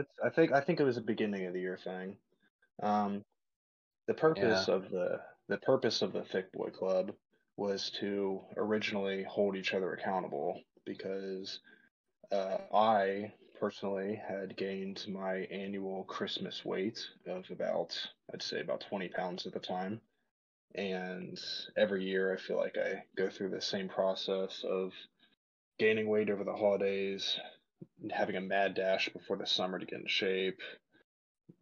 it's, I think I think it was a beginning of the year thing. Um, the purpose Yeah. of the the purpose of the Thick Boy Club was to originally hold each other accountable because uh, I personally had gained my annual Christmas weight of about I'd say about 20 pounds at the time. And every year I feel like I go through the same process of gaining weight over the holidays, having a mad dash before the summer to get in shape,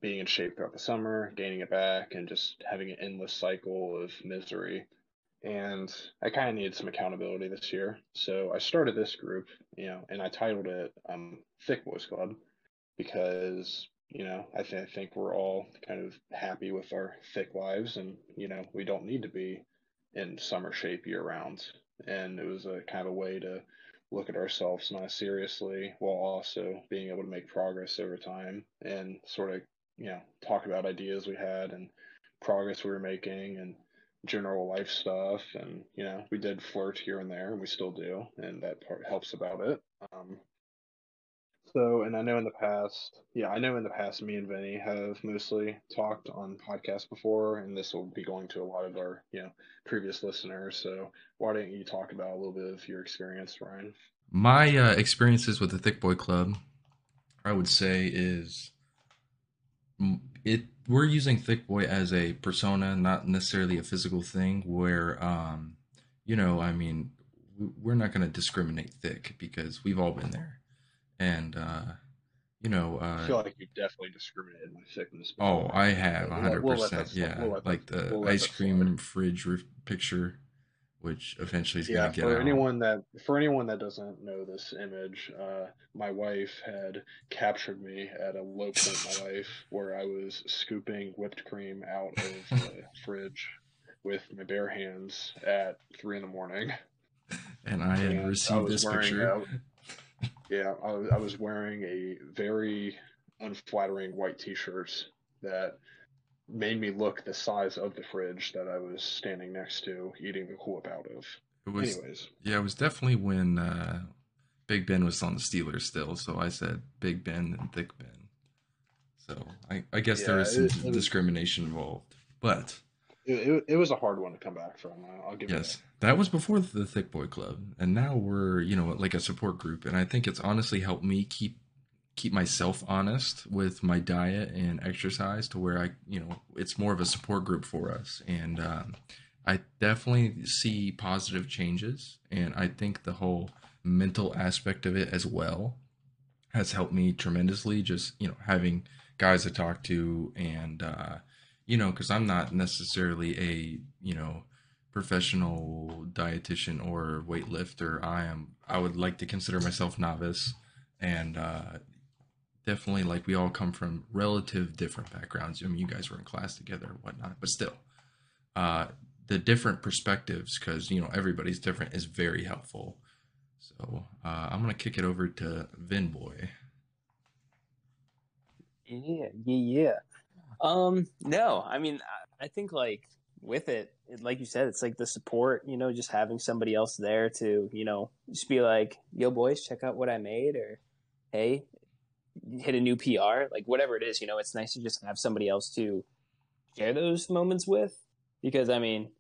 being in shape throughout the summer, gaining it back, and just having an endless cycle of misery. And I kind of needed some accountability this year. So I started this group, you know, and I titled it um, Thick Boys Club because, you know, I, th- I think we're all kind of happy with our thick lives and, you know, we don't need to be in summer shape year round. And it was a kind of a way to look at ourselves not seriously while also being able to make progress over time and sort of, you know, talk about ideas we had and progress we were making and general life stuff. And, you know, we did flirt here and there and we still do. And that part helps about it. Um, so, and I know in the past, yeah, I know in the past, me and Vinny have mostly talked on podcasts before, and this will be going to a lot of our, you know, previous listeners. So, why don't you talk about a little bit of your experience, Ryan? My uh, experiences with the Thick Boy Club, I would say, is it. We're using Thick Boy as a persona, not necessarily a physical thing. Where, um, you know, I mean, we're not going to discriminate thick because we've all been there, and uh, you know, I uh, feel like you definitely discriminated my thickness Oh. I have hundred we'll percent. Yeah, We'll like the we'll ice that slide. cream fridge roof picture, which eventually is Yeah, gonna get for out. anyone that for anyone that doesn't know this image, uh, my wife had captured me at a low point in my life where I was scooping whipped cream out of the fridge with my bare hands at three in the morning, And I had and received was this picture. Yeah, I was, I was wearing a very unflattering white t-shirt that made me look the size of the fridge that I was standing next to eating the Whip out of. It was Anyways, yeah, it was definitely when uh, Big Ben was on the Steelers still. So I said Big Ben and Thick Ben. So I, I guess there yeah, was some it, it discrimination involved, but it, it, was a hard one to come back from. I'll give you that. Yes, that was before the Thick Boy Club, and now we're you know like a support group, and I think it's honestly helped me keep keep myself honest with my diet and exercise to where I you know it's more of a support group for us, and um, I definitely see positive changes, and I think the whole mental aspect of it as well has helped me tremendously. Just you know having guys to talk to and. Uh, you know, because I'm not necessarily a you know professional dietitian or weightlifter. I am. I would like to consider myself novice, and uh, definitely like we all come from relative different backgrounds. I mean, you guys were in class together and whatnot, but still, uh, the different perspectives, because you know everybody's different, is very helpful. So uh, I'm gonna kick it over to Vin Boy. Yeah, yeah, yeah. Um, no, I mean, I, think like with it, it, like you said, it's like the support, you know, just having somebody else there to, you know, just be like, yo, boys, check out what I made, or hey, hit a new PR, like whatever it is, you know, it's nice to just have somebody else to share those moments with. Because, I mean,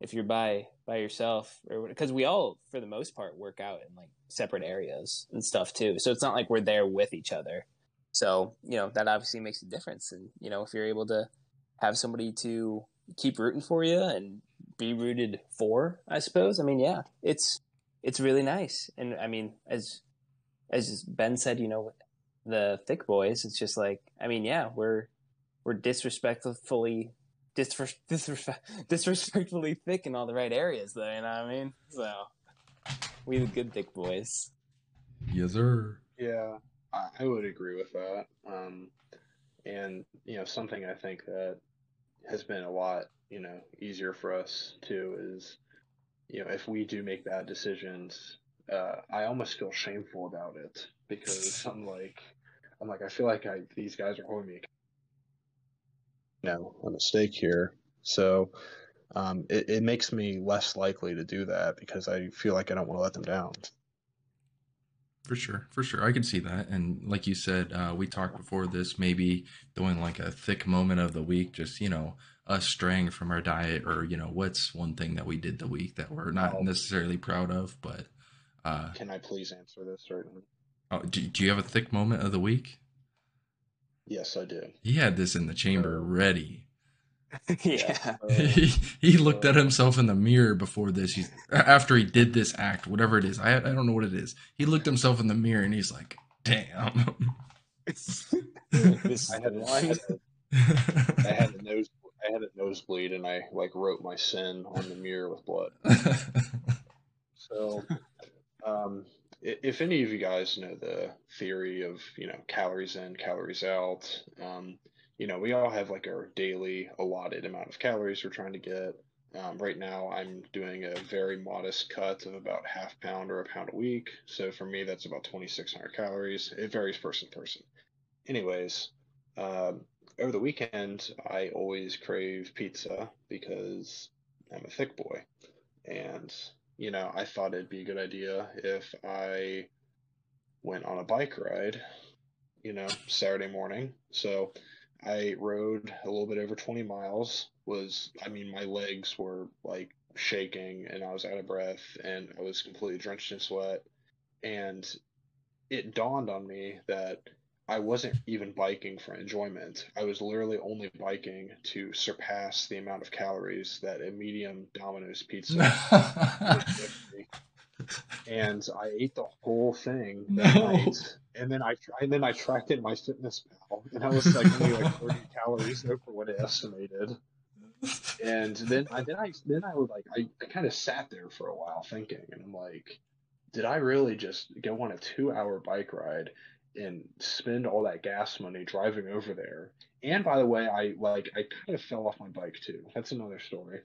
if you're by by yourself or because we all for the most part work out in like separate areas and stuff too so it's not like we're there with each other so you know that obviously makes a difference. And you know if you're able to have somebody to keep rooting for you and be rooted for i suppose i mean yeah it's it's really nice. And i mean as as ben said you know the thick boys it's just like i mean yeah we're we're disrespectfully disres- disres- disrespectfully thick in all the right areas though you know what i mean? So we the good thick boys. Yes, sir. Yeah, I, would agree with that. Um, and you know, something I think that has been a lot, you know, easier for us too is, you know, if we do make bad decisions, uh, I almost feel shameful about it because I'm like, I'm like, I feel like I these guys are holding me, you know, a mistake here. So, um, it, it makes me less likely to do that because I feel like I don't want to let them down. For sure, for sure, I can see that. And like you said, uh, we talked before this, maybe doing like a thick moment of the week, just you know, us straying from our diet, or you know, what's one thing that we did the week that we're not Oh. necessarily proud of, but uh, Can I please answer this? Certainly. oh, do, do you have a thick moment of the week? Yes, I do. He had this in the chamber ready. yeah. Uh, he, he looked at himself in the mirror before this. He's after he did this act, whatever it is. I I don't know what it is. He looked himself in the mirror and he's like, "Damn." this I had, a, I, had a, I had a nose. I had a nosebleed, and I like wrote my sin on the mirror with blood. So, um, if any of you guys know the theory of you know calories in, calories out, um, you know we all have like our daily allotted amount of calories we're trying to get. Um, right now, I'm doing a very modest cut of about half pound or a pound a week. So for me, that's about 2,600 calories. It varies person to person. Anyways, um, over the weekend, I always crave pizza because I'm a thick boy. And, you know, I thought it'd be a good idea if I went on a bike ride, you know, Saturday morning. So I rode a little bit over 20 miles. Was, I mean, my legs were like shaking and I was out of breath and I was completely drenched in sweat. And it dawned on me that I wasn't even biking for enjoyment. I was literally only biking to surpass the amount of calories that a medium Domino's pizza would give me. And I ate the whole thing that No. night. And then I and then I tracked in my fitness pal, and I was like only like 30 calories over what it estimated. And then I then I then I was like I, I kind of sat there for a while thinking, and I'm like, did I really just go on a two hour bike ride and spend all that gas money driving over there? And by the way, I like I kind of fell off my bike too. That's another story.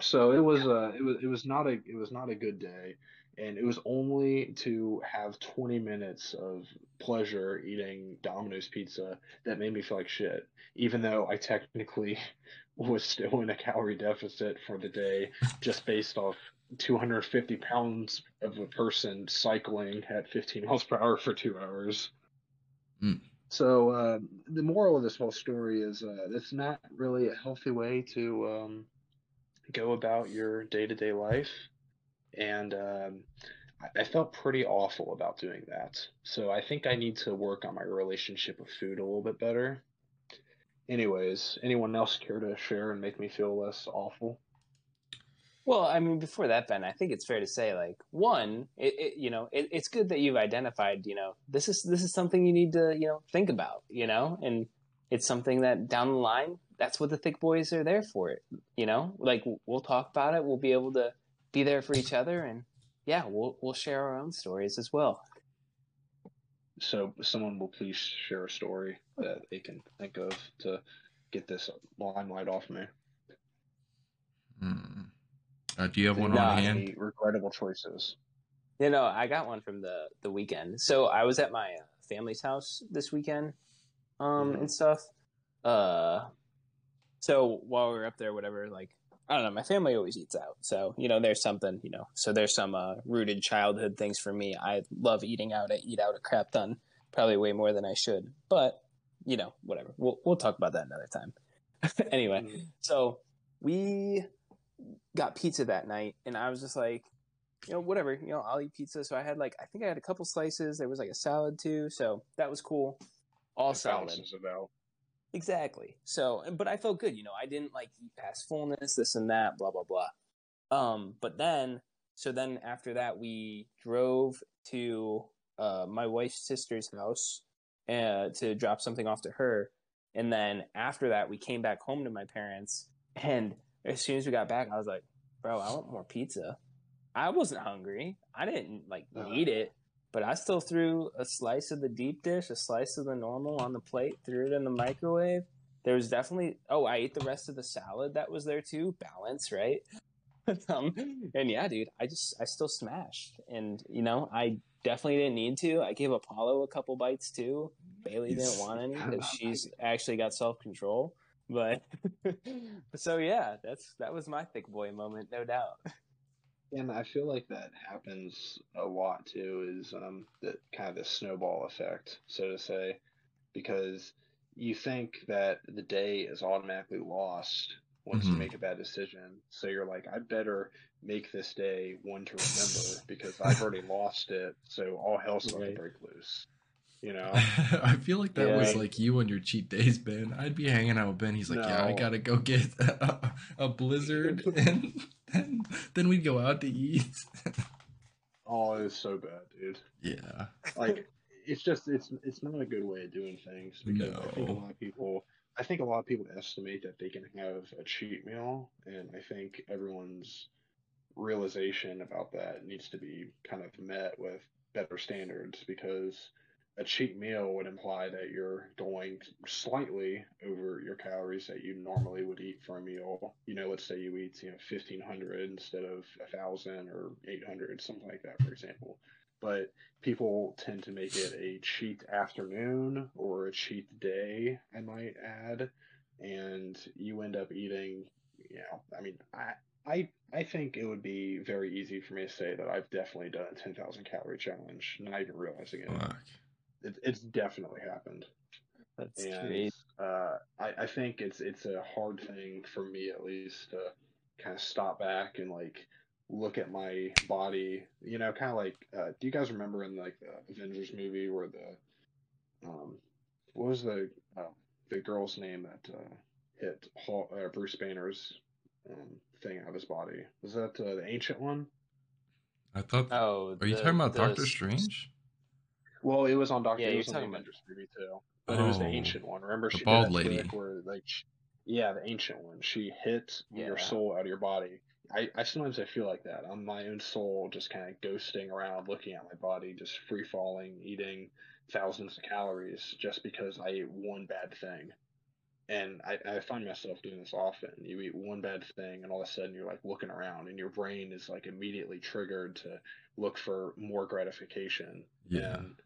So it was uh it was it was not a it was not a good day, and it was only to have 20 minutes of pleasure eating Domino's pizza that made me feel like shit, even though I technically was still in a calorie deficit for the day just based off 250 pounds of a person cycling at 15 miles per hour for two hours. Mm. So uh, the moral of this whole story is uh, it's not really a healthy way to um, go about your day-to-day life, and um, I- felt pretty awful about doing that. So I think I need to work on my relationship with food a little bit better. Anyways, anyone else care to share and make me feel less awful? Well, I mean, before that, Ben, I think it's fair to say, like, one, it, it you know, it, it's good that you've identified, you know, this is this is something you need to, you know, think about, you know, and it's something that down the line, that's what the thick boys are there for. It, you know, like we'll talk about it, we'll be able to be there for each other, and yeah, we'll we'll share our own stories as well. So someone will please share a story that they can think of to get this limelight off me. Hmm. Uh, do you have one No, on hand? Any regrettable choices? You know, I got one from the the weekend. So I was at my uh, family's house this weekend, um, Mhm. and stuff. Uh, so while we were up there, whatever, like I don't know, my family always eats out. So you know, there's something, you know, so there's some uh, rooted childhood things for me. I love eating out. I eat out a crap ton, probably way more than I should. But you know, whatever. We'll we'll talk about that another time. anyway, Mhm. so we got pizza that night, and I was just like, you know, whatever, you know, I'll eat pizza. So I had like, I think I had a couple slices. There was like a salad too, so that was cool. All salad, balances it out. Exactly. So, but I felt good, you know. I didn't like eat past fullness, this and that, blah blah blah. Um, but then, so then after that, we drove to uh, my wife's sister's house uh, to drop something off to her, and then after that, we came back home to my parents. And as soon as we got back, I was like, "Bro, I want more pizza." I wasn't hungry. I didn't like Uh. need it, but I still threw a slice of the deep dish, a slice of the normal on the plate, threw it in the microwave. There was definitely oh, I ate the rest of the salad that was there too. Balance, right? um, and yeah, dude, I just I still smashed, and you know I definitely didn't need to. I gave Apollo a couple bites too. Bailey didn't want any because she's actually got self control. But so yeah, that's that was my thick boy moment, no doubt. And I feel like that happens a lot too, is um, that kind of the snowball effect, so to say, because you think that the day is automatically lost once you hmm make a bad decision. So you're like, I better make this day one to remember because I've already lost it, so all hell's to Right. break loose. You know? I feel like that was like you on your cheat days, Ben. I'd be hanging out with Ben. He's like, "Yeah, I gotta go get a, a blizzard," and then we'd go out to eat. Oh, it's so bad, dude. yeah, like it's just it's it's not a good way of doing things because I think a lot of people I think a lot of people estimate that they can have a cheat meal and I think everyone's realization about that needs to be kind of met with better standards because a cheat meal would imply that you're going slightly over your calories that you normally would eat for a meal. You know, let's say you eat, you know, 1500 instead of 1000 or 800, something like that, for example. But people tend to make it a cheat afternoon or a cheat day, I might add, and you end up eating, you know, I mean, I I I think it would be very easy for me to say that I've definitely done a 10,000 calorie challenge, not even realizing it. fuck. It it's definitely happened, That's and crazy. uh, I I think it's it's a hard thing for me at least to kind of stop back and like look at my body, you know, kind of like, uh, do you guys remember in like the Avengers movie where the, um, what was the, uh, the girl's name that, uh, hit Hulk, uh, Bruce Banner's, um, thing out of his body? Was that, uh, the ancient one? I thought. Oh, are you talking about the Doctor s- Strange? Well, it was on Doctor, Yeah, you're on the talking about- Avengers movie too, but it was the Oh, ancient one. Remember she bald did that lady. trick where like, sh- yeah, the ancient one. She hit your soul out of your body. I, I sometimes I feel like that. I'm my own soul just kind of ghosting around, looking at my body, just free falling, eating thousands of calories just because I ate one bad thing. And I, I find myself doing this often. You eat one bad thing, and all of a sudden you're like looking around, and your brain is like immediately triggered to look for more gratification. Yeah. And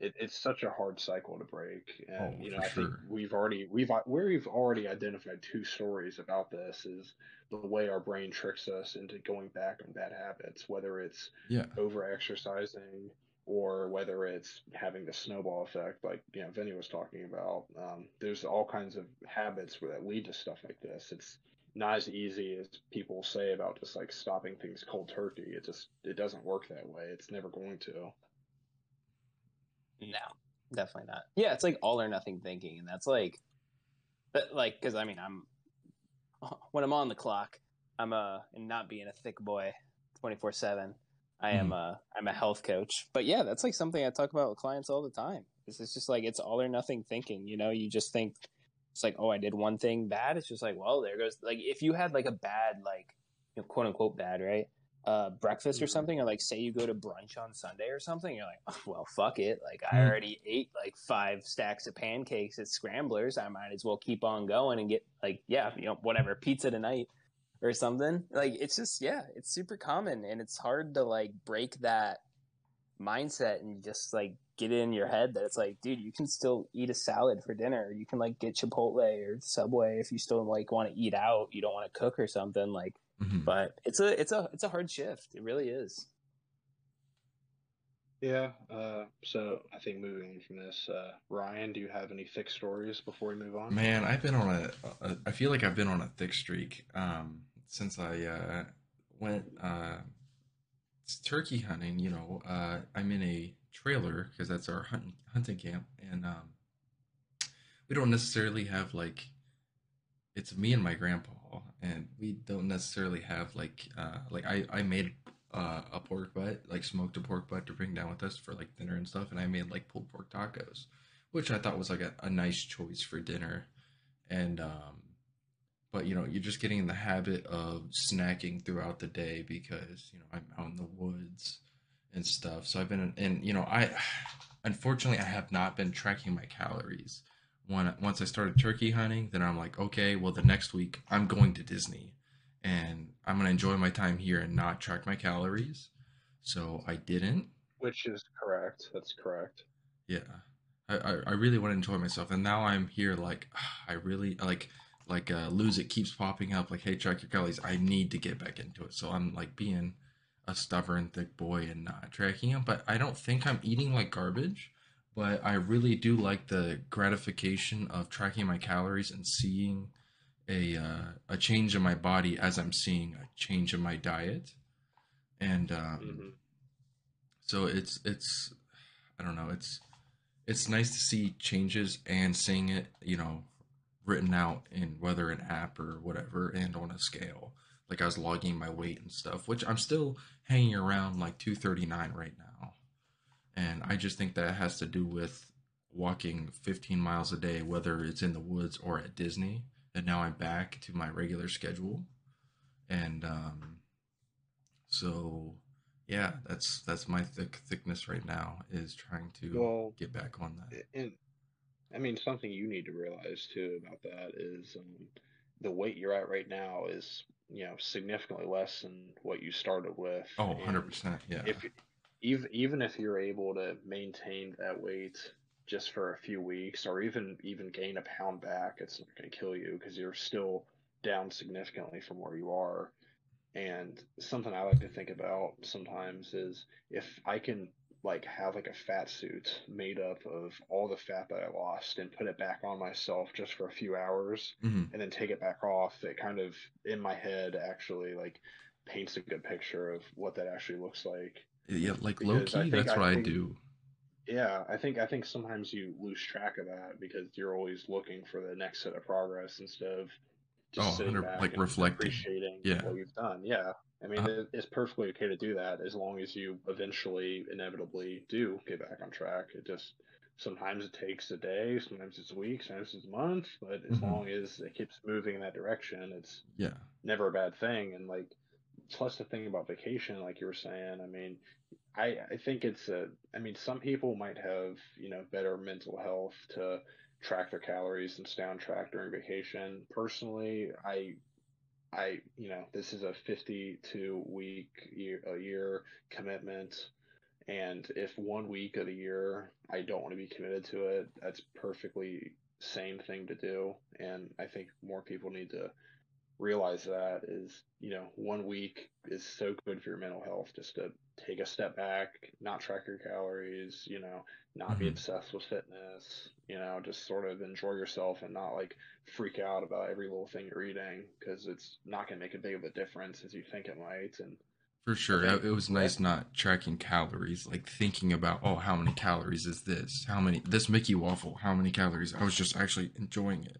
it, it's such a hard cycle to break. And Oh, you know, I think we've already we've we've already identified two stories about this. Is the way our brain tricks us into going back on bad habits, whether it's Yeah. over exercising or whether it's having the snowball effect, like you know Vinny was talking about. Um, there's all kinds of habits that lead to stuff like this. It's not as easy as people say about just like stopping things cold turkey. It just it doesn't work that way. It's never going to. Mm. No, definitely not. Yeah, it's like all or nothing thinking, and that's like, but like, because I mean, I'm when I'm on the clock, I'm uh, and not being a thick boy, twenty four seven. I am a I'm a health coach, but yeah, that's like something I talk about with clients all the time. Is just like it's all or nothing thinking. You know, you just think it's like, oh, I did one thing bad. It's just like, well, there goes like if you had like a bad like you know, quote unquote bad right uh, breakfast or Mhm. something, or like say you go to brunch on Sunday or something, you're like, oh, well, fuck it. Like I Mm. already ate like five stacks of pancakes at Scramblers. I might as well keep on going and get like, yeah, you know, whatever pizza tonight or something. Like it's just, yeah, it's super common and it's hard to like break that mindset and just like get it in your head that it's like, dude, you can still eat a salad for dinner. You can like get Chipotle or Subway if you still like want to eat out. You don't want to cook or something like Mhm. but it's a it's a it's a hard shift. It really is. Yeah. Uh, so I think moving from this, uh, Ryan, do you have any thick stories before we move on? Man, I've been on a, a. I feel like I've been on a thick streak um, since I uh, went uh, turkey hunting. You know, uh, I'm in a trailer because that's our hunt, hunting camp, and um, we don't necessarily have like. It's me and my grandpa, and we don't necessarily have like uh, like I I made uh, a pork butt, like smoked a pork butt to bring down with us for like dinner and stuff, and I made like pulled pork tacos which I thought was like a, a nice choice for dinner. And um but you know, you're just getting in the habit of snacking throughout the day because, you know, I'm out in the woods and stuff. So I've been and you know, I unfortunately I have not been tracking my calories. When once I started turkey hunting, then I'm like, okay, well the next week I'm going to Disney and I'm going to enjoy my time here and not track my calories. So I didn't Which is correct. That's correct. yeah. I, I, I really want to enjoy myself. And now I'm here like I really like like uh lose it keeps popping up like hey track your calories. I need to get back into it. So I'm like being a stubborn thick boy and not tracking him. But I don't think I'm eating like garbage. But I really do like the gratification of tracking my calories and seeing a uh, a change in my body as I'm seeing a change in my diet, and um, mm-hmm. so it's it's I don't know it's it's nice to see changes and seeing it you know written out in whether an app or whatever and on a scale. Like I was logging my weight and stuff which I'm still hanging around like 239 right now and I just think that has to do with walking 15 miles a day whether it's in the woods or at Disney and now I'm back to my regular schedule, and um, so yeah, that's that's my thick thickness right now is trying to well, get back on that. And I mean, something you need to realize too about that is um, the weight you're at right now is you know significantly less than what you started with. Oh, 100 percent, yeah. If even even if you're able to maintain that weight just for a few weeks or even even gain a pound back, it's not going to kill you because you're still down significantly from where you are. And something I like to think about sometimes is if I can like have like a fat suit made up of all the fat that I lost and put it back on myself just for a few hours mm-hmm. and then take it back off, it kind of in my head actually like paints a good picture of what that actually looks like. Yeah, like low key, that's what I, think, I do. Yeah, I think I think sometimes you lose track of that because you're always looking for the next set of progress instead of just oh, sitting back like reflecting, appreciating yeah. what you've done. Yeah, I mean uh, it's perfectly okay to do that as long as you eventually inevitably do get back on track. It just sometimes it takes a day, sometimes it's a week, sometimes it's a month, but as mm-hmm. long as it keeps moving in that direction, it's yeah never a bad thing. And like plus the thing about vacation, like you were saying, I mean, I, I think it's a, I mean, some people might have, you know, better mental health to track their calories and stay on track during vacation. Personally, I, I, you know, this is a 52 week year, a year commitment. And if one week of the year I don't want to be committed to it, that's perfectly sane thing to do. And I think more people need to realize that is, you know, one week is so good for your mental health just to take a step back, not track your calories, you know, not mm-hmm. be obsessed with fitness, you know, just sort of enjoy yourself and not like freak out about every little thing you're eating because it's not going to make a big of a difference as you think it might. And for sure, it was nice not tracking calories, like thinking about, oh, how many calories is this? How many, this Mickey waffle, how many calories? I was just actually enjoying it.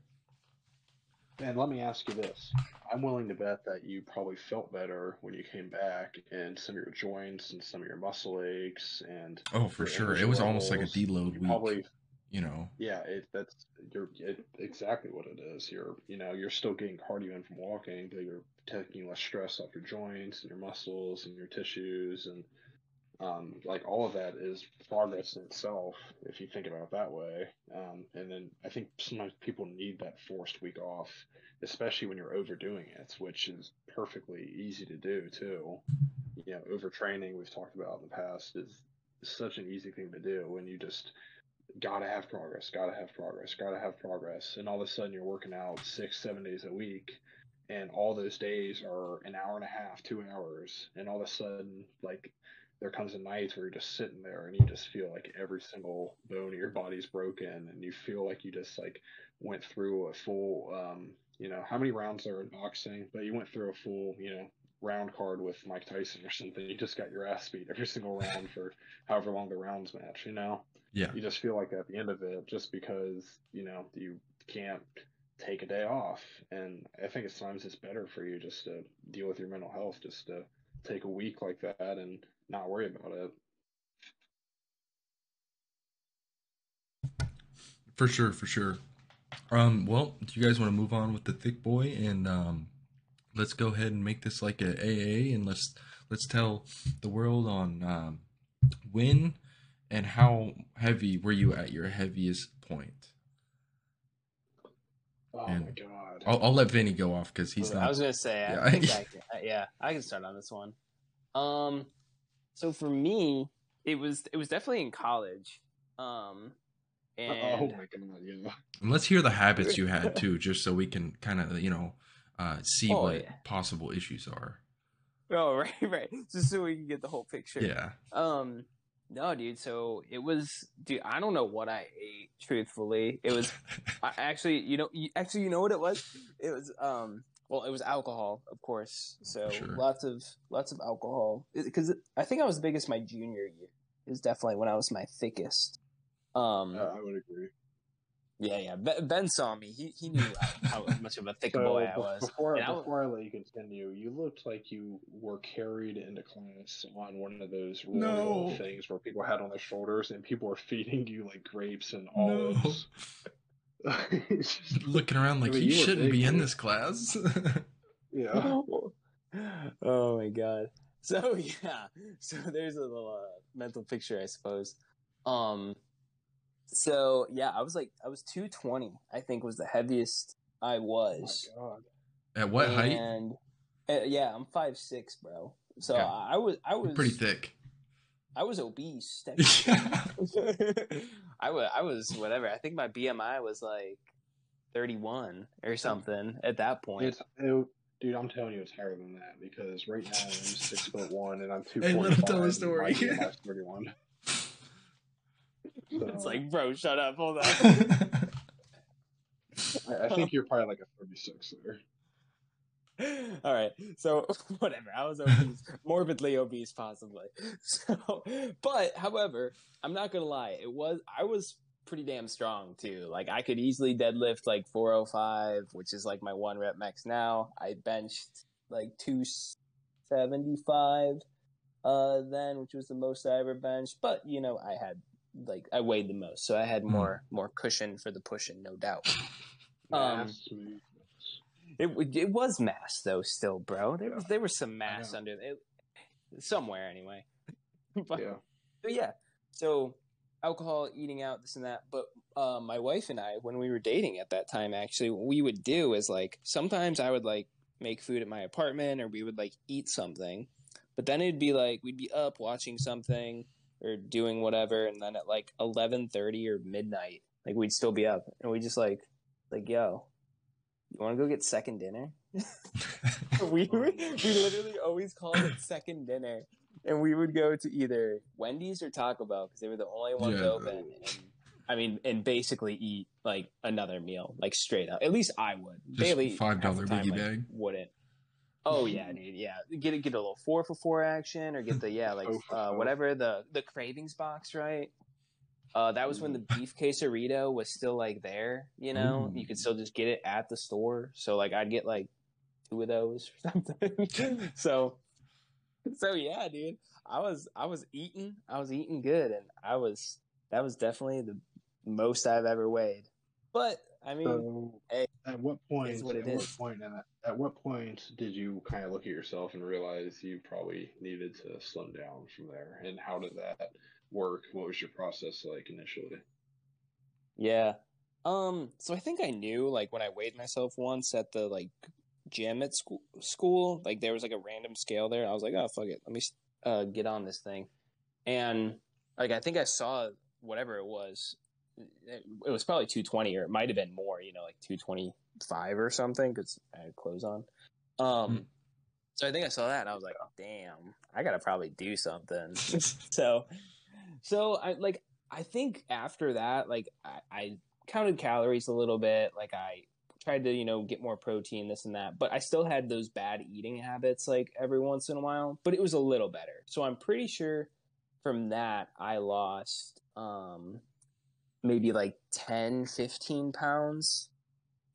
And let me ask you this. I'm willing to bet that you probably felt better when you came back and some of your joints and some of your muscle aches and Oh, for sure. It was almost like a deload week. Probably you know. Yeah, it, that's you're it, exactly what it is. You're you know, you're still getting cardio in from walking, but you're taking less stress off your joints and your muscles and your tissues and um, like all of that is progress in itself if you think about it that way. Um, and then I think sometimes people need that forced week off, especially when you're overdoing it, which is perfectly easy to do too. You know, overtraining we've talked about in the past is such an easy thing to do when you just gotta have progress, gotta have progress, gotta have progress, and all of a sudden you're working out six, seven days a week, and all those days are an hour and a half, two hours, and all of a sudden like there comes a night where you're just sitting there and you just feel like every single bone of your body's broken and you feel like you just like went through a full um you know how many rounds are in boxing? But you went through a full you know round card with Mike Tyson or something. You just got your ass beat every single round for however long the rounds match you know? Yeah. You just feel like at the end of it just because you know you can't take a day off. And I think at times it's better for you just to deal with your mental health just to take a week like that and not worry about it. For sure, for sure. Um, well, do you guys want to move on with the thick boy and um, let's go ahead and make this like a AA and let's let's tell the world on um, when and how heavy were you at your heaviest point? Oh and my god! I'll, I'll let Vinny go off because he's not. I was gonna say, yeah. I think I can, yeah, I can start on this one. Um, so for me, it was it was definitely in college. Um, oh and oh my god, yeah. And let's hear the habits you had too, just so we can kind of you know uh, see oh, what yeah. possible issues are. oh, right, right. Just so we can get the whole picture. Yeah. Um, no, dude. So it was, dude. I don't know what I ate. Truthfully, it was I, actually, you know, you, actually, you know what it was? It was, um, well, it was alcohol, of course. So Sure. lots of lots of alcohol. Because I think I was the biggest my junior year. Is definitely when I was my thickest. Um, Uh, I would agree. yeah, yeah. Ben, ben saw me. He he knew how, how much of a thick So boy I was. before And I was- before I let you continue, you looked like you were carried into class on one of those No. things where people had on their shoulders and people were feeding you like grapes and No. olives. It's just- Looking around like I mean, he you shouldn't be in this class. yeah. oh my god. So yeah, so there's a little uh, mental picture, I suppose. Um, so yeah, I was like, I was 220. I think was the heaviest I Oh was. my god. At what height? And uh, yeah, I'm five six, bro. So Okay. I, I was, I was Pretty thick. I was obese. yeah. I was, I was whatever. I think my BMI was like 31 or something at that point. It's it, dude, I'm telling you, it's higher than that because right now I'm six foot one and I'm two Hey, forty let him five. tell the story. thirty one. it's like, bro, shut up, hold on. I, I think you're probably like a thirty six there. All right, so whatever. I was obese, morbidly obese, possibly. So, but however, I'm not gonna lie. It was I was pretty damn strong too. Like I could easily deadlift like 405, which is like my one rep max now. I benched like 275 uh then, which was the most I ever benched. But you know, I had like I weighed the most, so I had more more cushion for the pushing, no doubt. Um. It it was mass though, still, bro. There was there was some mass under it, somewhere anyway. but, Yeah. but yeah, so alcohol, eating out, this and that. But uh, my wife and I, when we were dating at that time, actually, what we would do is like sometimes I would like make food at my apartment, or we would like eat something. But then it'd be like we'd be up watching something or doing whatever, and then at like eleven thirty or midnight, like we'd still be up, and we just like like yo, you want to go get second dinner? we, we we literally always called it second dinner, and we would go to either Wendy's or Taco Bell because they were the only ones Yeah. open. And, I mean, and basically eat like another meal, like straight up. At least I would. Just Bailey, $5 half the biggie like, bag? wouldn't. Oh yeah, dude. Yeah, get a, get a little four for four action, or get the yeah, like Oh, uh, whatever the the cravings box, right? Uh, that was when the beef quesarito was still like there. You know, you could still just get it at the store. So like, I'd get like two of those or something. so, so yeah, dude. I was I was eating I was eating good, and I was that was definitely the most I've ever weighed. But I mean, So, hey, at what point? what at is. what point? In at what point did you kind of look at yourself and realize you probably needed to slim down from there? And how did that work? What was your process like initially? Yeah. Um. So I think I knew like when I weighed myself once at the like gym at school. School like there was like a random scale there. I was like, oh fuck it, let me uh get on this thing, and like I think I saw whatever it was. It, it was probably two twenty or it might have been more. You know, like two twenty five or something because I had clothes on. Um. Hmm. So I think I saw that and I was like, oh, damn, I gotta probably do something. so, so I like I think after that, like I, I counted calories a little bit. Like I tried to, you know, get more protein, this and that. But I still had those bad eating habits, like every once in a while. But it was a little better. So I'm pretty sure from that I lost um maybe like 10, 15 pounds.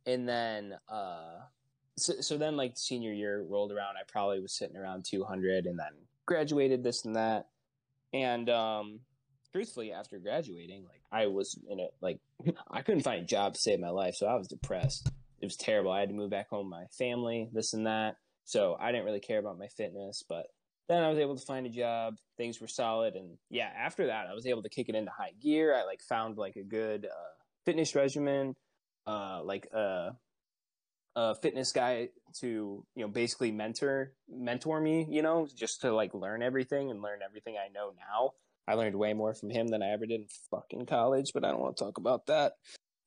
And then uh so, so then like senior year rolled around, I probably was sitting around 200 and then graduated this and that. And um truthfully after graduating like i was in it like i couldn't find a job to save my life so i was depressed. It was terrible. I had to move back home my family this and that. So i didn't really care about my fitness but then i was able to find a job. Things were solid and yeah after that i was able to kick it into high gear. I like found like a good uh, fitness regimen uh like uh a fitness guy to you know basically mentor mentor me you know just to like learn everything and learn everything i know now I learned way more from him than I ever did in fucking college, but I don't want to talk about that.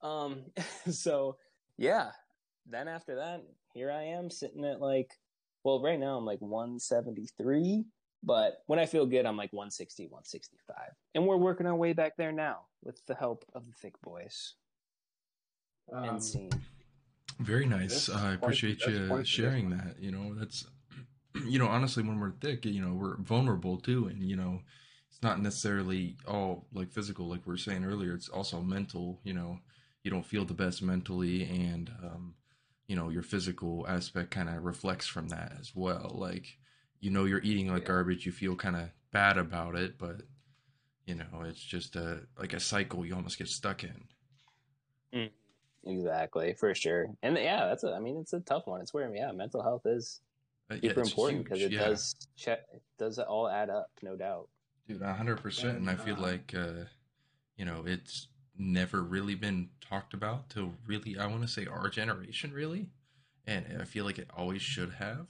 Um, so yeah, then after that, here I am sitting at like well, right now I'm like 173, but when I feel good, I'm like 160, 165. And we're working our way back there now with the help of the thick boys. Um, and scene. Very nice. That's I appreciate that's you sharing that. You know, that's you know, honestly, when we're thick, you know, we're vulnerable too, and you know, it's not necessarily all like physical, like we were saying earlier. It's also mental. You know, you don't feel the best mentally, and um, you know, your physical aspect kind of reflects from that as well. Like, you know, you're eating like Yeah. garbage, you feel kind of bad about it, but you know, it's just a like a cycle you almost get stuck in. Exactly, for sure. And yeah, that's a, I mean, it's a tough one. It's where, yeah, mental health is Uh, yeah, super important because it yeah. does check, it does all add up, no doubt. Dude, a hundred percent. And I feel uh, like, uh, you know, it's never really been talked about till really, I want to say our generation, really. And I feel like it always should have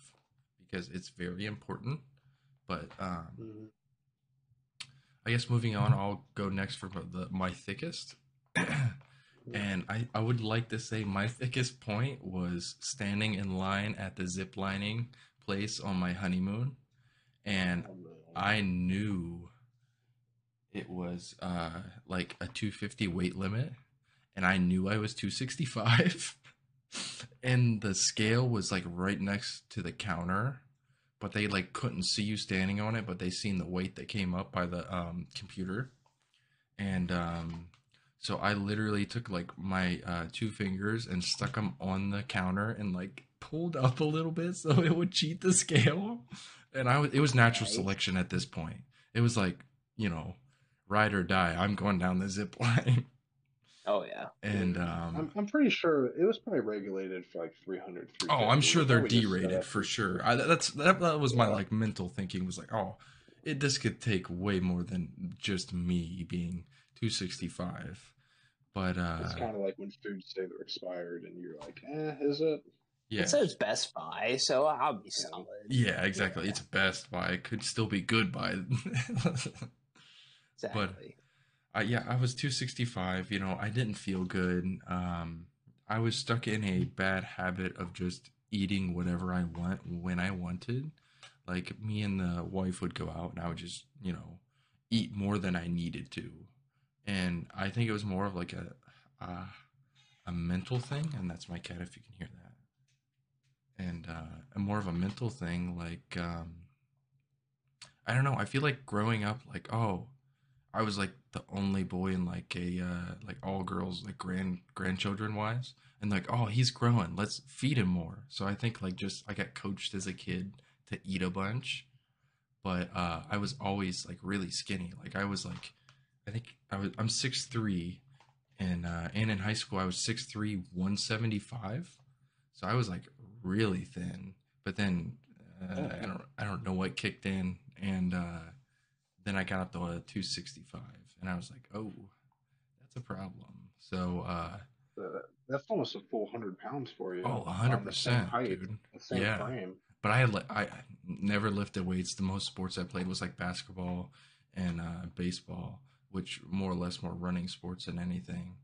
because it's very important. But um, Mhm. I guess moving on, I'll go next for the my thickest. and I, I would like to say my thickest point was standing in line at the zip lining place on my honeymoon. And I knew it was uh like a 250 weight limit and I knew I was 265 and the scale was like right next to the counter but they like couldn't see you standing on it but they seen the weight that came up by the um computer. And um so I literally took like my uh two fingers and stuck them on the counter and like pulled up a little bit so it would cheat the scale and I was it was natural Nice. selection at this point. It was like, you know, ride or die. I'm going down the zip line. Oh yeah, And I'm, um I'm pretty sure it was probably regulated for like 300. oh, I'm sure they're probably just set derated for sure. I, that's that, that was my like mental thinking was like, oh, it this could take way more than just me being 265. But uh It's kind of like when foods say they're expired, and you're like, eh, is it? Yeah. it says Best Buy, so I'll be solid. Yeah, exactly. It's Best Buy. It could still be good buy. Exactly. Uh, yeah, I was 265. You know, I didn't feel good. Um, I was stuck in a bad habit of just eating whatever I want when I wanted. Like me and the wife would go out, and I would just, you know, eat more than I needed to. And I think it was more of like a uh, a mental thing, and that's my cat if you can hear that. And uh, more of a mental thing, like um, I don't know. I feel like growing up, like oh, I was like the only boy in like a uh, like all girls like grand grandchildren wise, and like oh he's growing, let's feed him more. So I think like just I got coached as a kid to eat a bunch, but uh, I was always like really skinny. Like I was like I think I was I'm six three, and uh, and in high school I was six three one seventy five, so I was like really thin. But then uh, Oh, I don't I don't know what kicked in, and uh, then I got up to uh, 265, and I was like, oh, that's a problem. So uh, that's almost a full hundred pounds for you. oh, 100 percent, dude. the same Yeah. frame. But I had I never lifted weights. The most sports I played was like basketball and uh, baseball, which more or less more running sports than anything,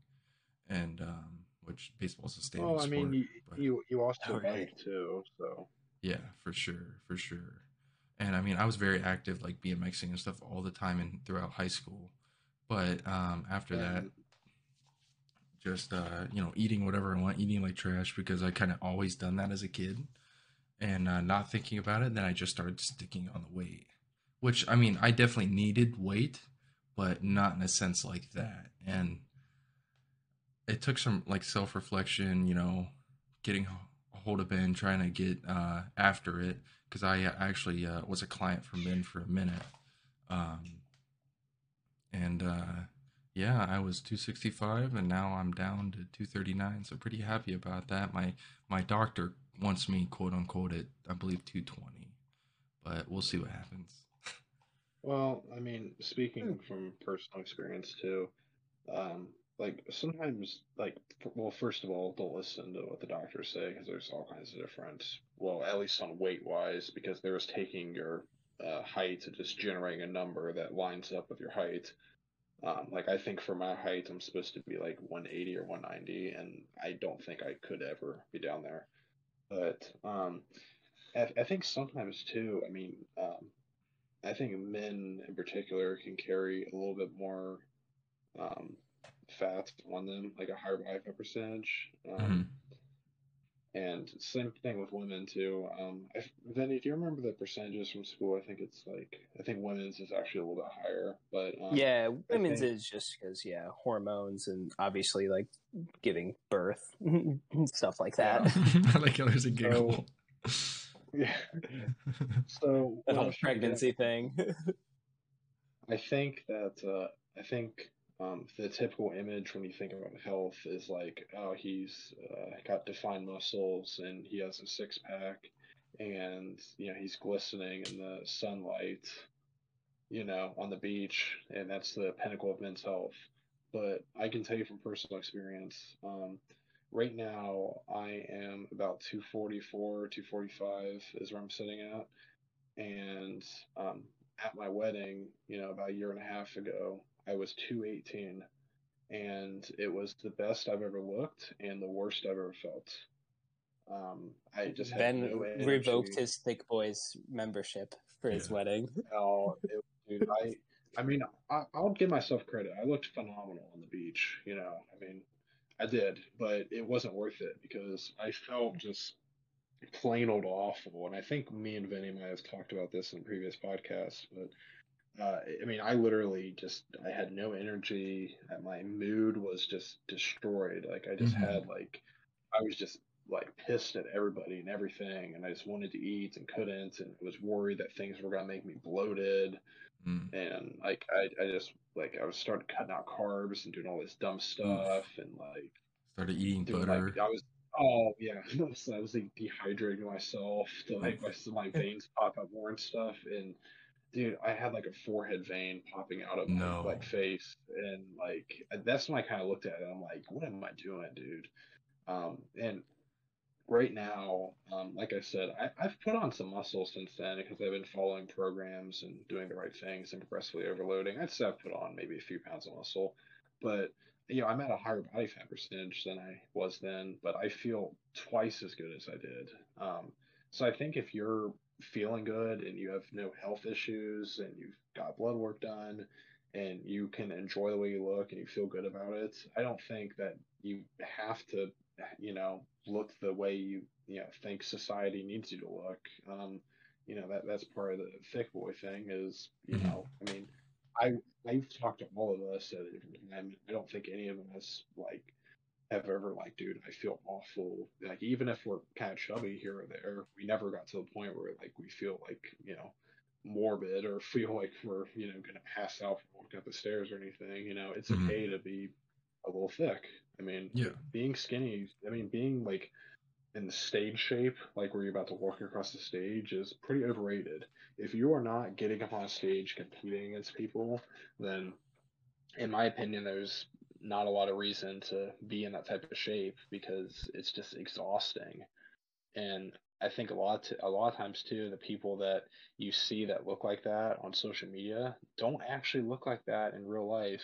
and um, which baseball's a standing Well, I mean, sport. you, but- you you also Right. bike too, so Yeah, for sure, for sure. And I mean, I was very active, like BMXing and stuff, all the time and throughout high school. But um, after that, just uh, you know, eating whatever I want, eating like trash because I kind of always done that as a kid, and uh, not thinking about it. Then I just started sticking on the weight, which I mean, I definitely needed weight, but not in a sense like that. And it took some like self reflection, you know, getting a hold of Ben, trying to get uh, after it because I uh, actually uh, was a client for Ben for a minute, um, and uh, yeah, I was 265 and now I'm down to 239. So pretty happy about that. My my doctor wants me quote unquote at I believe 220, but we'll see what happens. Well, I mean, speaking from personal experience too, um, like sometimes, like, well, first of all, don't listen to what the doctors say because there's all kinds of different, well, at least on weight wise, because they're just taking your uh, height and just generating a number that lines up with your height. Um, like, I think for my height, I'm supposed to be like 180 or 190, and I don't think I could ever be down there. But, um, I, I think sometimes too. I mean, um, I think men in particular can carry a little bit more um, fat on them, like a higher body fat percentage. Um, hmm And same thing with women too. Um, if, Vinny, do you remember the percentages from school? I think it's like I think women's is actually a little bit higher, but um, yeah, women's think is just because yeah, hormones and obviously like giving birth and stuff like that. yeah. I like how there's a giggle. Yeah. So the whole was trying to get at pregnancy thing. I think that uh, I think um, the typical image when you think about health is like, oh, he's uh, got defined muscles and he has a six pack, and you know he's glistening in the sunlight, you know, on the beach, and that's the pinnacle of men's health. But I can tell you from personal experience, um, right now I am about 244, 245 is where I'm sitting at, and um, at my wedding, you know, about a year and a half ago, I was 218, and it was the best I've ever looked and the worst I've ever felt. Um, I just had ben no revoked his Thick Boys membership for his wedding. No, it, dude, I, I mean, I, I'll give myself credit. I looked phenomenal on the beach. You know, I mean, I did, but it wasn't worth it because I felt just plain old awful. And I think me and Vinny might have talked about this in previous podcasts, but uh, I mean, I literally just I had no energy. My mood was just destroyed. Like I just Mhm. had like I was just like pissed at everybody and everything, and I just wanted to eat and couldn't, and was worried that things were gonna make me bloated, Mm. and like I I just like I was starting cutting out carbs and doing all this dumb stuff, and like Started eating doing butter. like I was oh yeah, so I was like dehydrating myself to like my my veins pop up more and stuff, and dude, I had like a forehead vein popping out of my like face, and like that's when I kind of looked at it. I'm like, what am I doing, dude? Um, and right now, um, like I said, I, I've put on some muscle since then because I've been following programs and doing the right things and progressively overloading. I'd say I've put on maybe a few pounds of muscle, but you know, I'm at a higher body fat percentage than I was then, but I feel twice as good as I did. Um, so I think if you're feeling good and you have no health issues and you've got blood work done and you can enjoy the way you look and you feel good about it, I don't think that you have to, you know, look the way you, you know, think society needs you to look. Um, you know, that that's part of the thick boy thing is, you Mhm. know, I mean, I I've talked to all of us at a different time. I don't think any of us like have ever like, dude, I feel awful. Like even if we're kind of chubby here or there, we never got to the point where like we feel like you know morbid or feel like we're you know gonna pass out from walking up the stairs or anything. You know, it's Mhm. okay to be a little thick. I mean, Yeah. being skinny. I mean, being like in the stage shape, like where you're about to walk across the stage, is pretty overrated. If you are not getting up on a stage competing against people, then, in my opinion, there's not a lot of reason to be in that type of shape because it's just exhausting. And I think a lot to, a lot of times too, the people that you see that look like that on social media don't actually look like that in real life.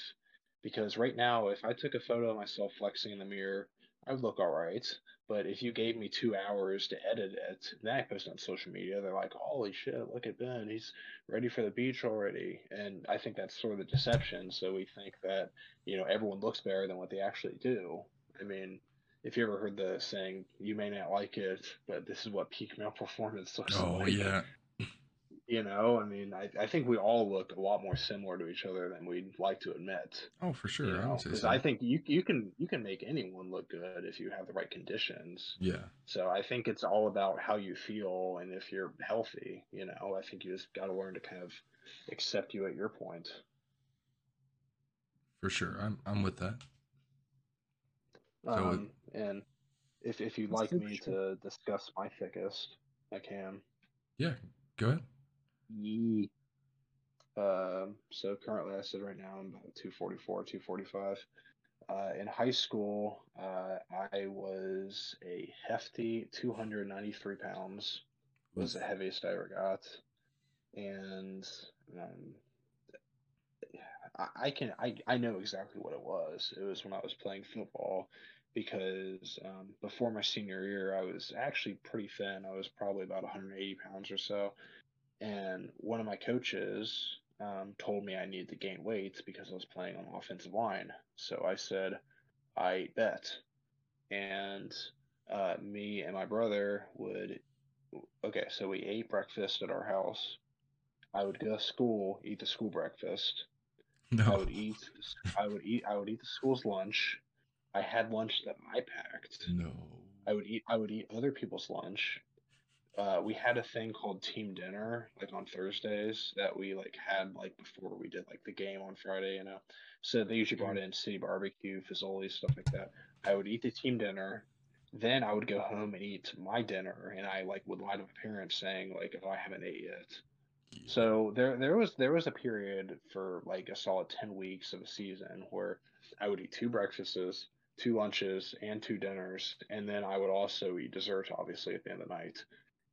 Because right now, if I took a photo of myself flexing in the mirror, I would look all right. But if you gave me two hours to edit it, then I post on social media, they're like, "Holy shit, look at Ben, he's ready for the beach already." And I think that's sort of the deception. So we think that you know everyone looks better than what they actually do. I mean, if you ever heard the saying, "You may not like it, but this is what peak male performance looks Oh like," Oh, yeah. You know, I mean, I, I think we all look a lot more similar to each other than we'd like to admit. Oh for sure. You I know, would say because so. I think you you can you can make anyone look good if you have the right conditions. yeah. So I think it's all about how you feel and if you're healthy. You know, I think you just got to learn to kind of accept you at your point. For sure. I'm I'm with that. So it- Um, and if if you'd like me true. to discuss my thickest, I can. Yeah. Go ahead. Yee. Um, so currently, I said right now I'm about 244, 245. Uh, in high school, uh, I was a hefty 293 pounds. Was the heaviest I ever got, and um, I, I can I, I know exactly what it was. It was when I was playing football, because um, before my senior year, I was actually pretty thin. I was probably about 180 pounds or so. And one of my coaches um, told me I needed to gain weight because I was playing on offensive line. So I said, I bet. And uh, me and my brother would, okay, so we ate breakfast at our house. I would go to school, eat the school breakfast. No. I would eat. I would eat. I would eat the school's lunch. I had lunch that I packed. No. I would eat. I would eat other people's lunch. Uh, we had a thing called team dinner, like on Thursdays, that we like had like before we did like the game on Friday. You know, so they usually brought mm-hmm. in city barbecue, Fazoli, stuff like that. I would eat the team dinner. Then I would go home and eat my dinner, and I like would lie to my parents saying like if I haven't ate yet. So there there was there was a period for like a solid ten weeks of a season where I would eat two breakfasts, two lunches, and two dinners, and then I would also eat dessert obviously at the end of the night.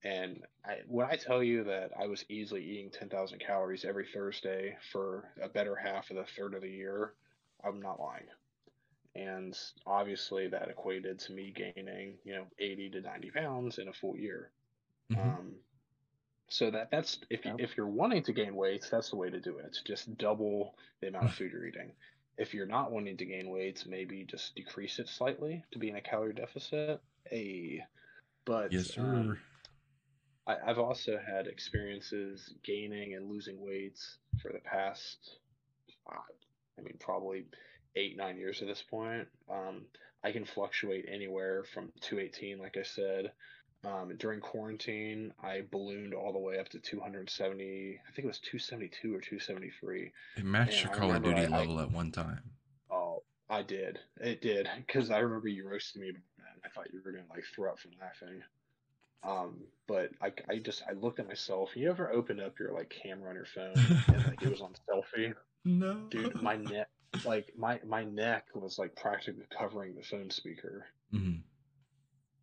And I, when I tell you that I was easily eating 10,000 calories every Thursday for a better half of the third of the year, I'm not lying. And obviously that equated to me gaining, you know, 80 to 90 pounds in a full year. Mm-hmm. Um, so that that's if you, if you're wanting to gain weight, that's the way to do it. It's Just double the amount of food you're eating. If you're not wanting to gain weight, maybe just decrease it slightly to be in a calorie deficit. A, but yes, sir. Um, I, I've also had experiences gaining and losing weight for the past, uh, I mean, probably eight nine years at this point. Um, I can fluctuate anywhere from 218, like I said, um, during quarantine, I ballooned all the way up to 270. I think it was 272 or 273. It matched and your Call of Duty I, level I, at one time. Oh, I did. It did because I remember you roasted me about that. I thought you were gonna like throw up from laughing. Um, but I, I just I looked at myself. You ever opened up your like camera on your phone and like it was on selfie? No, dude, my neck, like my my neck was like practically covering the phone speaker. Mm-hmm.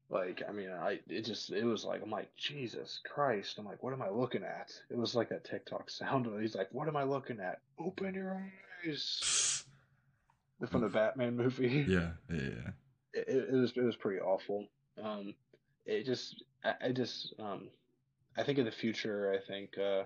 Like, I mean, I it just it was like I'm like Jesus Christ. I'm like, what am I looking at? It was like that TikTok sound. He's like, what am I looking at? Open your eyes. From the Batman movie. Yeah, yeah. yeah. It, it, was it was pretty awful. Um, it just I, I just um, I think in the future, I think uh,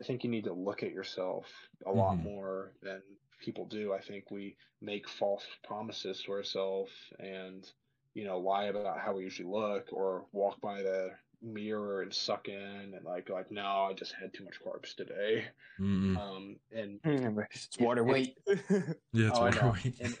I think you need to look at yourself a mm-hmm. lot more than people do. I think we make false promises to ourselves and you know, lie about how we usually look or walk by the mirror and suck in and like like no, I just had too much carbs today. Mm-hmm. Um, and it's water weight. yeah, it's oh, water weight. And,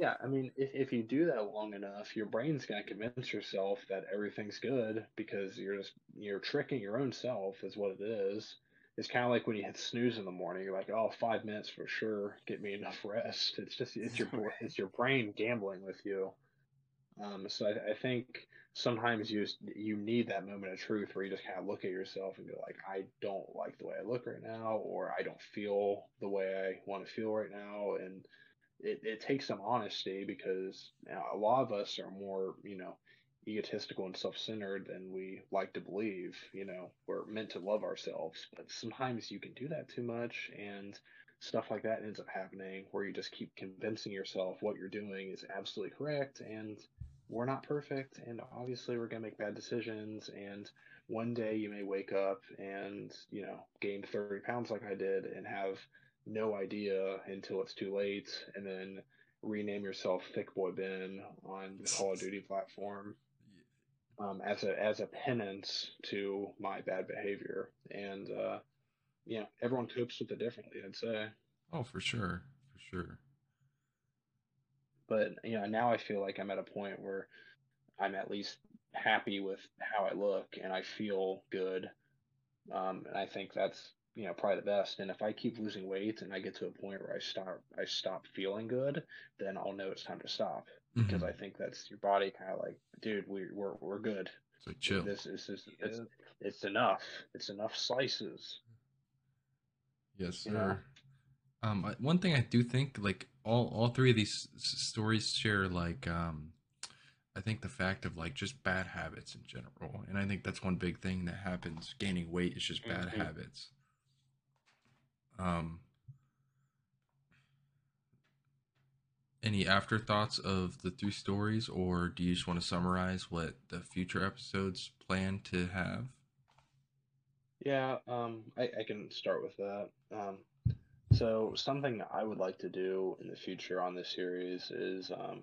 yeah, I mean, if, if you do that long enough, your brain's gonna convince yourself that everything's good because you're just you're tricking your own self is what it is. It's kind of like when you hit snooze in the morning. You're like, oh, five minutes for sure, get me enough rest. It's just it's your it's your brain gambling with you. Um, so I, I, think sometimes you you need that moment of truth where you just kind of look at yourself and go like, I don't like the way I look right now, or I don't feel the way I want to feel right now, and it, it takes some honesty because a lot of us are more you know egotistical and self-centered than we like to believe. You know, we're meant to love ourselves, but sometimes you can do that too much and stuff like that ends up happening where you just keep convincing yourself what you're doing is absolutely correct and we're not perfect and obviously we're going to make bad decisions and one day you may wake up and you know gain 30 pounds like i did and have no idea until it's too late and then rename yourself thick boy ben on the call of duty platform um, as a as a penance to my bad behavior. And uh, you know everyone copes with it differently i'd say. Oh for sure. For sure. But you know, now I feel like I'm at a point where I'm at least happy with how I look and I feel good. Um, and I think that's you know probably the best. And if I keep losing weight and I get to a point where I stop I stop feeling good, then I'll know it's time to stop mm-hmm. because I think that's your body kind of like, dude, we, we're we're good. It's like chill. This is this, it's, it's enough. It's enough slices. Yes, sir. You know? Um, one thing I do think, like all all three of these stories share, like um, I think the fact of like just bad habits in general, and I think that's one big thing that happens. Gaining weight is just bad mm-hmm. habits. Um, any afterthoughts of the three stories, or do you just want to summarize what the future episodes plan to have? Yeah, um, I, I can start with that. Um, so something I would like to do in the future on this series is, um,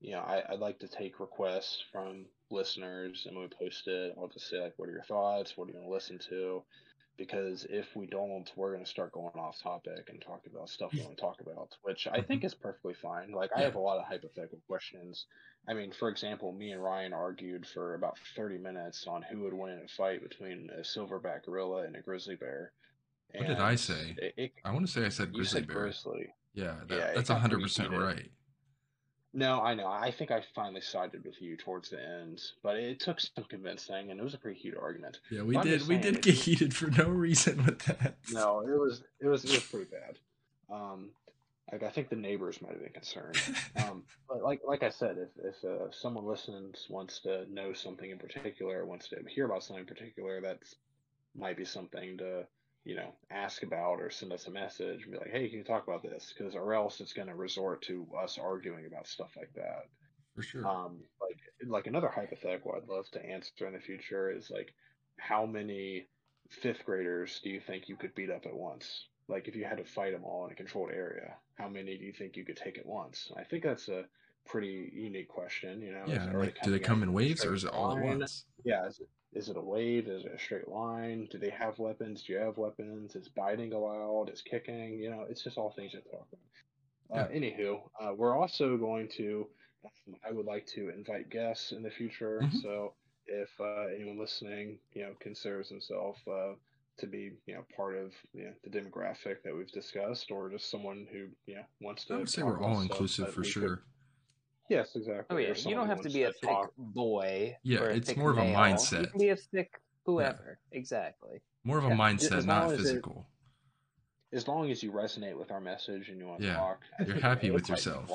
you know, I, I'd like to take requests from listeners, and when we post it, I'll just say like, "What are your thoughts? What do you want to listen to?" Because if we don't, we're going to start going off topic and talking about stuff we mm. want to talk about, which I mm-hmm. think is perfectly fine. Like, I have a lot of hypothetical questions. I mean, for example, me and Ryan argued for about 30 minutes on who would win in a fight between a silverback gorilla and a grizzly bear. What did I say? It, it, I want to say I said grizzly said bear. Grizzly. Yeah, that, yeah that's 100% right. No, I know. I think I finally sided with you towards the end, but it took some convincing, and it was a pretty heated argument. Yeah, we but did. We did get heated for no reason with that. No, it was it was it was pretty bad. Um, like I think the neighbors might have been concerned. Um, but like like I said, if if uh, someone listens wants to know something in particular, wants to hear about something in particular, that's might be something to you know, ask about or send us a message and be like, hey, can you talk about this? Because or else it's going to resort to us arguing about stuff like that. For sure. Um, like like another hypothetical I'd love to answer in the future is like, how many fifth graders do you think you could beat up at once? Like if you had to fight them all in a controlled area, how many do you think you could take at once? I think that's a pretty unique question. You know, yeah. Like, do they come in waves or is it all at once? Yeah. Is it, is it a wave? Is it a straight line? Do they have weapons? Do you have weapons? Is biting allowed? Is kicking? You know, it's just all things to talk about. Uh, yeah. Anywho, uh, we're also going to. I would like to invite guests in the future. Mm-hmm. So if uh, anyone listening, you know, considers himself uh, to be, you know, part of you know, the demographic that we've discussed, or just someone who, you know, wants to. I would say we're all inclusive for sure. Could, Yes, exactly. Oh yeah, you don't have to be a thick talk. boy. Yeah, it's more of a mindset. You can be a thick whoever. Yeah. Exactly. More of a yeah. mindset, not physical. It, as long as you resonate with our message and you want to yeah. talk, you're happy with yourself.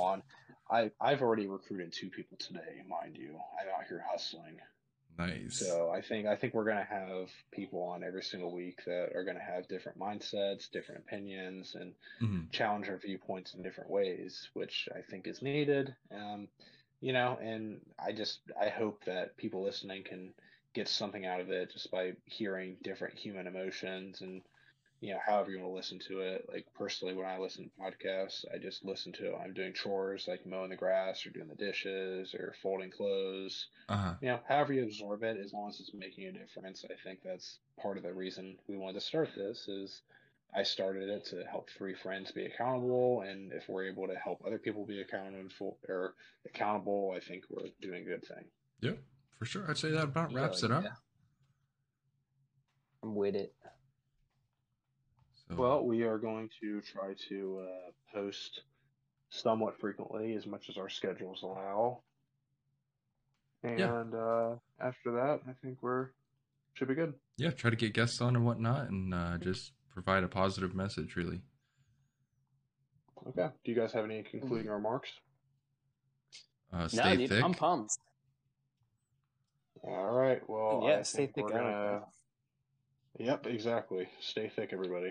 I I've already recruited two people today, mind you. I'm out here hustling. Nice. So I think I think we're gonna have people on every single week that are gonna have different mindsets, different opinions, and mm-hmm. challenge our viewpoints in different ways, which I think is needed. Um, you know, and I just I hope that people listening can get something out of it just by hearing different human emotions and you know, however you want to listen to it. Like personally, when I listen to podcasts, I just listen to it. I'm doing chores like mowing the grass or doing the dishes or folding clothes. Uh-huh. You know, however you absorb it, as long as it's making a difference. I think that's part of the reason we wanted to start this. Is I started it to help three friends be accountable, and if we're able to help other people be accountable or accountable, I think we're doing a good thing. Yeah, for sure. I'd say that about wraps yeah, it up. Yeah. I'm with it. So. Well, we are going to try to uh, post somewhat frequently, as much as our schedules allow. And yeah. uh, after that, I think we're should be good. Yeah, try to get guests on and whatnot, and uh, just provide a positive message. Really. Okay. Do you guys have any concluding remarks? Uh, stay no, thick. I'm pumped. All right. Well, yeah, stay thick. Gonna... Yep, exactly. Stay thick, everybody.